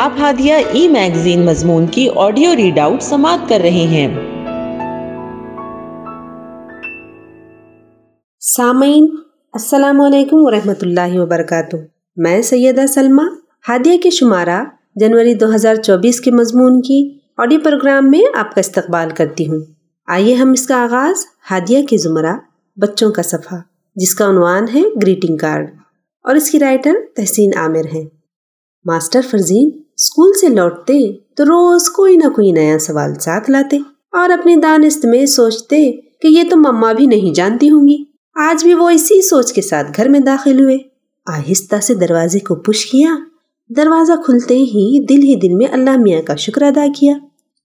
آپ ہادیہ ای میگزین مضمون کی آڈیو ریڈ آؤٹ سماعت کر رہے ہیں۔ سامعین، السلام علیکم ورحمۃ اللہ وبرکاتہ۔ میں سیدہ سلمہ، ہادیہ کے شمارہ، جنوری دو ہزار چوبیس کے مضمون کی آڈیو پروگرام میں آپ کا استقبال کرتی ہوں۔ آئیے ہم اس کا آغاز ہادیہ کے زمرہ بچوں کا صفحہ، جس کا عنوان ہے گریٹنگ کارڈ۔ اور اس کی رائٹر تحسین عامر ہیں۔ ماسٹر فرزین اسکول سے لوٹتے تو روز کوئی نہ کوئی نیا سوال ساتھ لاتے اور اپنی دانست میں سوچتے کہ یہ تو مما بھی نہیں جانتی ہوں گی۔ آج بھی وہ اسی سوچ کے ساتھ گھر میں داخل ہوئے۔ آہستہ سے دروازے کو پش کیا۔ دروازہ کھلتے ہی دل ہی دل میں اللہ میاں کا شکر ادا کیا۔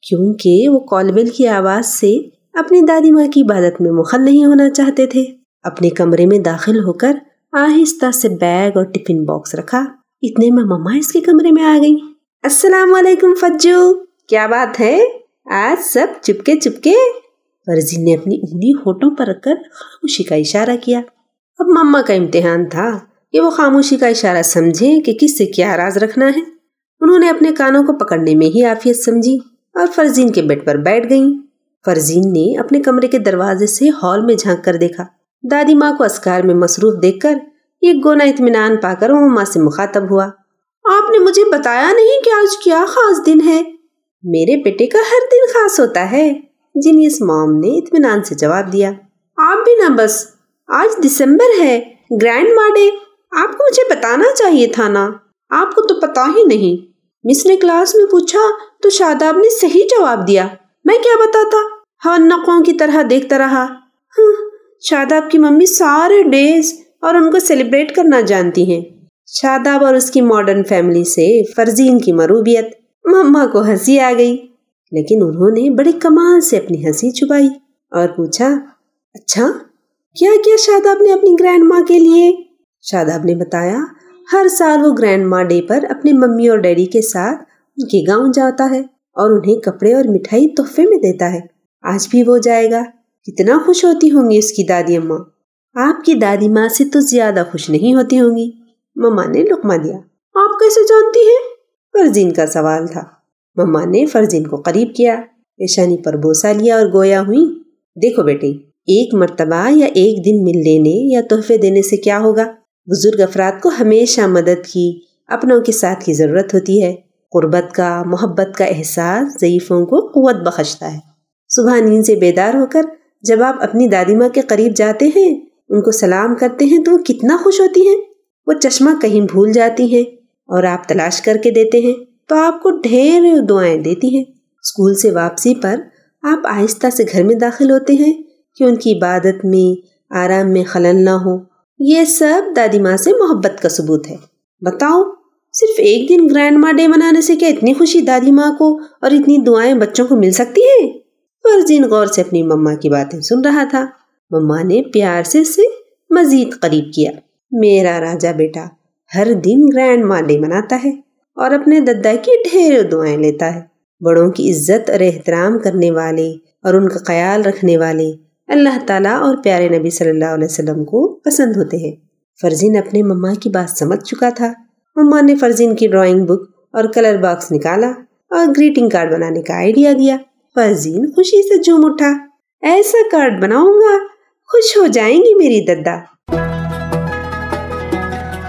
کیونکہ وہ کالبل کی آواز سے اپنی دادی ماں کی عبادت میں مخل نہیں ہونا چاہتے تھے۔ اپنے کمرے میں داخل ہو کر آہستہ سے بیگ اور ٹفن باکس رکھا۔ اتنے میں مما اس کے کمرے میں آ گئی السلام علیکم فجو۔ کیا بات ہے؟ آج سب چپکے چپکے۔ فرزین نے اپنی انگلی ہوٹوں پر رکھ کر خاموشی کا اشارہ کیا۔ اب مما کا امتحان تھا کہ وہ خاموشی کا اشارہ سمجھیں کہ کس سے کیا راز رکھنا ہے۔ انہوں نے اپنے کانوں کو پکڑنے میں ہی عافیت سمجھی اور فرزین کے بیڈ پر بیٹھ گئیں۔ فرزین نے اپنے کمرے کے دروازے سے ہال میں جھانک کر دیکھا۔ دادی ماں کو اسکار میں مصروف دیکھ کر ایک گونا اطمینان پا کر وہ ماں سے مخاطب ہوا۔ نے مجھے بتایا نہیں کہ آج کیا خاص دن ہے۔ میرے بیٹے کا ہر دن خاص ہوتا ہے۔ جینیس موم نے اطمینان سے جواب دیا۔ آپ بھی نہ بس، آج دسمبر ہے۔ گرینڈ ماڈے آپ کو مجھے بتانا چاہیے تھا نا۔ آپ کو تو پتا ہی نہیں۔ مس نے کلاس میں پوچھا تو شاداب نے صحیح جواب دیا۔ میں کیا بتاتا؟ ہم کی طرح دیکھتا رہا۔ ہاں، شاداب کی ممی سارے ڈیز اور ان کو سیلیبریٹ کرنا جانتی ہیں۔ شاداب اور اس کی ماڈرن فیملی سے فرزین کی مروبیت۔ مما کو ہنسی آ گئی، لیکن انہوں نے بڑے کمال سے اپنی ہنسی چھپائی اور پوچھا اچھا کیا کیا شاداب نے اپنی گرینڈ ماں کے لیے؟ شاداب نے بتایا، ہر سال وہ گرینڈ ماں ڈے پر اپنی ممی اور ڈیڈی کے ساتھ ان کے گاؤں جاتا ہے اور انہیں کپڑے اور مٹھائی تحفے میں دیتا ہے۔ آج بھی وہ جائے گا۔ کتنا خوش ہوتی ہوں گی اس کی دادی اماں آپ کی دادی ماں سے تو زیادہ خوش نہیں ہوتی ہوں گی۔ مما نے لکما دیا۔ آپ کیسے جانتی ہیں؟ فرزین کا سوال تھا۔ مما نے فرزین کو قریب کیا۔ پیشانی پر بوسا لیا اور گویا ہوئی، دیکھو بیٹے، ایک مرتبہ یا ایک دن مل لینے یا تحفے دینے سے کیا ہوگا؟ بزرگ افراد کو ہمیشہ مدد کی، اپنوں کے ساتھ کی ضرورت ہوتی ہے۔ قربت کا، محبت کا احساس ضعیفوں کو قوت بخشتا ہے۔ صبح نیند سے بیدار ہو کر جب آپ اپنی دادی ماں کے قریب جاتے ہیں، ان کو سلام کرتے ہیں تو وہ کتنا خوش ہوتی ہیں؟ وہ چشمہ کہیں بھول جاتی ہیں اور آپ تلاش کر کے دیتے ہیں تو آپ کو ڈھیر دعائیں دیتی ہیں۔ اسکول سے واپسی پر آپ آہستہ سے گھر میں داخل ہوتے ہیں کہ ان کی عبادت میں، آرام میں خلل نہ ہو۔ یہ سب دادی ماں سے محبت کا ثبوت ہے۔ بتاؤ، صرف ایک دن گرینڈ ماں ڈے منانے سے کیا اتنی خوشی دادی ماں کو اور اتنی دعائیں بچوں کو مل سکتی ہیں؟ فرزین غور سے اپنی مما کی باتیں سن رہا تھا۔ مما نے پیار سے اسے مزید قریب کیا۔ میرا راجا بیٹا ہر دن گرینڈ ماں ڈے مناتا ہے اور اپنے ددا کی ڈھیر دعائیں لیتا ہے۔ بڑوں کی عزت اور احترام کرنے والے اور ان کا خیال رکھنے والے اللہ تعالیٰ اور پیارے نبی صلی اللہ علیہ وسلم کو پسند ہوتے ہیں۔ فرزین اپنے مما کی بات سمجھ چکا تھا۔ مما نے فرزین کی ڈرائنگ بک اور کلر باکس نکالا اور گریٹنگ کارڈ بنانے کا آئیڈیا دیا۔ فرزین خوشی سے جھوم اٹھا۔ ایسا کارڈ بناؤں گا، خوش ہو جائیں گی میری ددا